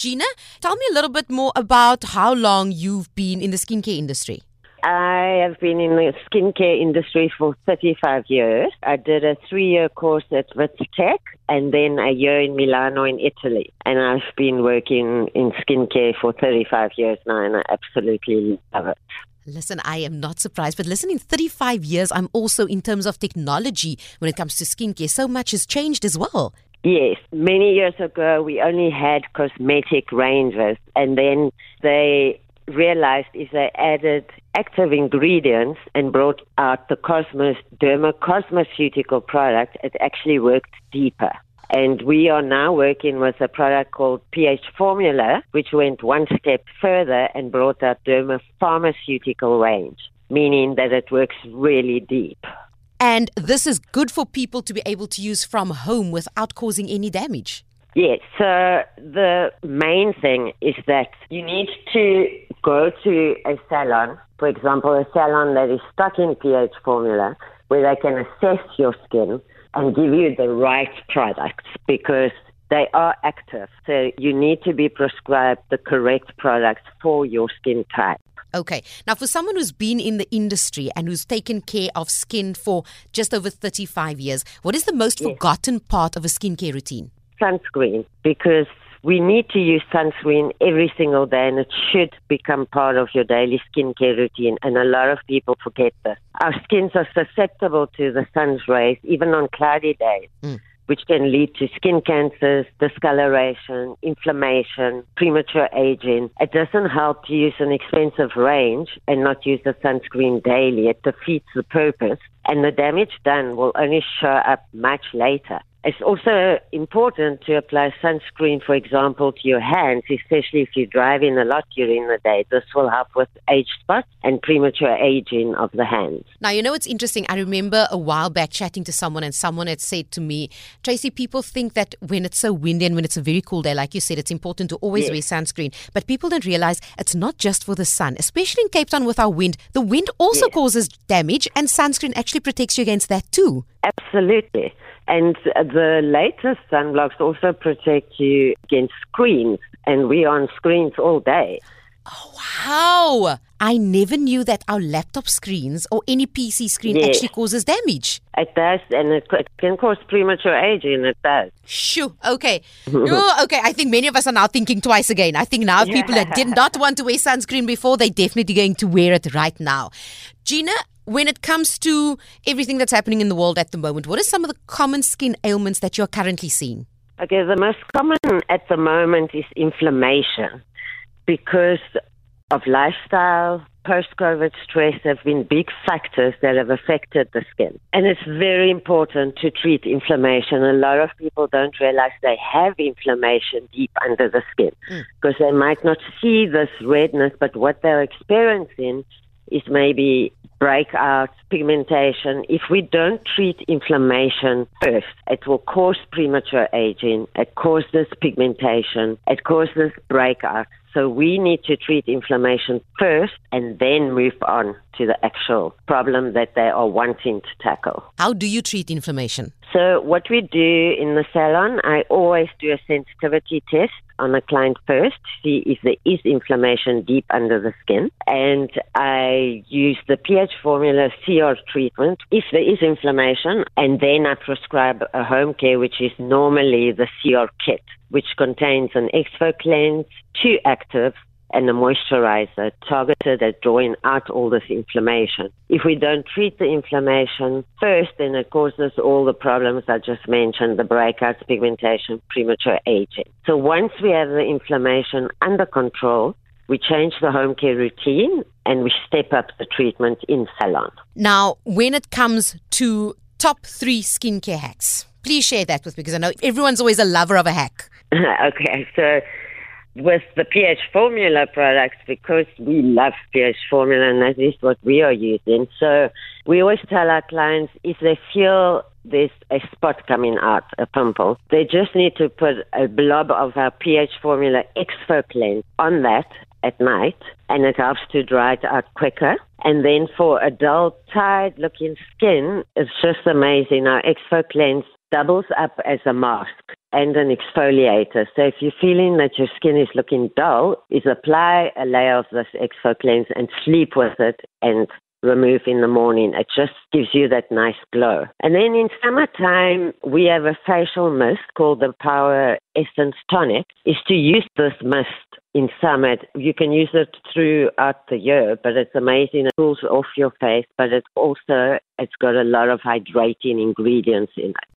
Gina, tell me a little bit more about how long you've been in the skincare industry. I have been in the skincare industry for 35 years. I did a three year course at Tech and then a year in Milano in Italy. And I've been working in skincare for 35 years now and I absolutely love it. Listen, I am not surprised, but listen, in 35 years, I'm also in terms of technology when it comes to skincare. So much has changed as well. Yes, many years ago we only had cosmetic ranges, and then they realized if they added active ingredients and brought out the Cosmos Derma cosmeceutical product, it actually worked deeper. And we are now working with a product called pH Formula, which went one step further and brought out Derma pharmaceutical range, meaning that it works really deep. And this is good for people to be able to use from home without causing any damage. Yes, so the main thing is that you need to go to a salon, for example, a salon that is stuck in pH formula, where they can assess your skin and give you the right products because they are active. So you need to be prescribed the correct products for your skin type. Okay. Now, for someone who's been in the industry and who's taken care of skin for just over 35 years, what is the most yes. forgotten part of a skincare routine? Sunscreen, because we need to use sunscreen every single day and it should become part of your daily skincare routine. And a lot of people forget this. Our skins are susceptible to the sun's rays, even on cloudy days. Mm which can lead to skin cancers, discoloration, inflammation, premature aging. It doesn't help to use an expensive range and not use the sunscreen daily. It defeats the purpose, and the damage done will only show up much later. It's also important to apply sunscreen, for example, to your hands, especially if you're driving a lot during the day. This will help with age spots and premature aging of the hands. Now, you know, it's interesting. I remember a while back chatting to someone, and someone had said to me, Tracey, people think that when it's so windy and when it's a very cool day, like you said, it's important to always yes. wear sunscreen. But people don't realize it's not just for the sun, especially in Cape Town with our wind. The wind also yes. causes damage, and sunscreen actually protects you against that too. Absolutely. And the latest sunblocks also protect you against screens, and we're on screens all day. Oh, wow. I never knew that our laptop screens or any PC screen yes. actually causes damage. It does, and it, can cause premature aging. It does. Shoo. Okay. oh, okay. I think many of us are now thinking twice again. I think now people that did not want to wear sunscreen before, they're definitely going to wear it right now. Gina, when it comes to everything that's happening in the world at the moment, what are some of the common skin ailments that you're currently seeing? Okay, the most common at the moment is inflammation because of lifestyle, post COVID stress have been big factors that have affected the skin. And it's very important to treat inflammation. A lot of people don't realize they have inflammation deep under the skin mm. because they might not see this redness, but what they're experiencing is maybe breakout, pigmentation. If we don't treat inflammation first, it will cause premature aging, it causes pigmentation, it causes breakout. So we need to treat inflammation first and then move on to the actual problem that they are wanting to tackle. How do you treat inflammation? So what we do in the salon, I always do a sensitivity test on a client first, see if there is inflammation deep under the skin. And I use the pH formula CR treatment if there is inflammation. And then I prescribe a home care, which is normally the CR kit, which contains an exfoliant cleanse, two actives, and a moisturizer targeted at drawing out all this inflammation. If we don't treat the inflammation first, then it causes all the problems I just mentioned the breakouts, pigmentation, premature aging. So once we have the inflammation under control, we change the home care routine and we step up the treatment in salon. Now, when it comes to top three skincare hacks, please share that with me because I know everyone's always a lover of a hack. okay, so with the pH formula products because we love pH formula and that is what we are using. So we always tell our clients if they feel there's a spot coming out, a pimple, they just need to put a blob of our pH formula exfoliant on that at night and it helps to dry it out quicker. And then for a dull, tired looking skin, it's just amazing. Our exfoliants doubles up as a mask and an exfoliator. So if you're feeling that your skin is looking dull, is apply a layer of this Exfo Cleanse and sleep with it and remove in the morning. It just gives you that nice glow. And then in summertime, we have a facial mist called the Power Essence Tonic. Is to use this mist in summer. You can use it throughout the year, but it's amazing. It cools off your face, but it also it's got a lot of hydrating ingredients in it.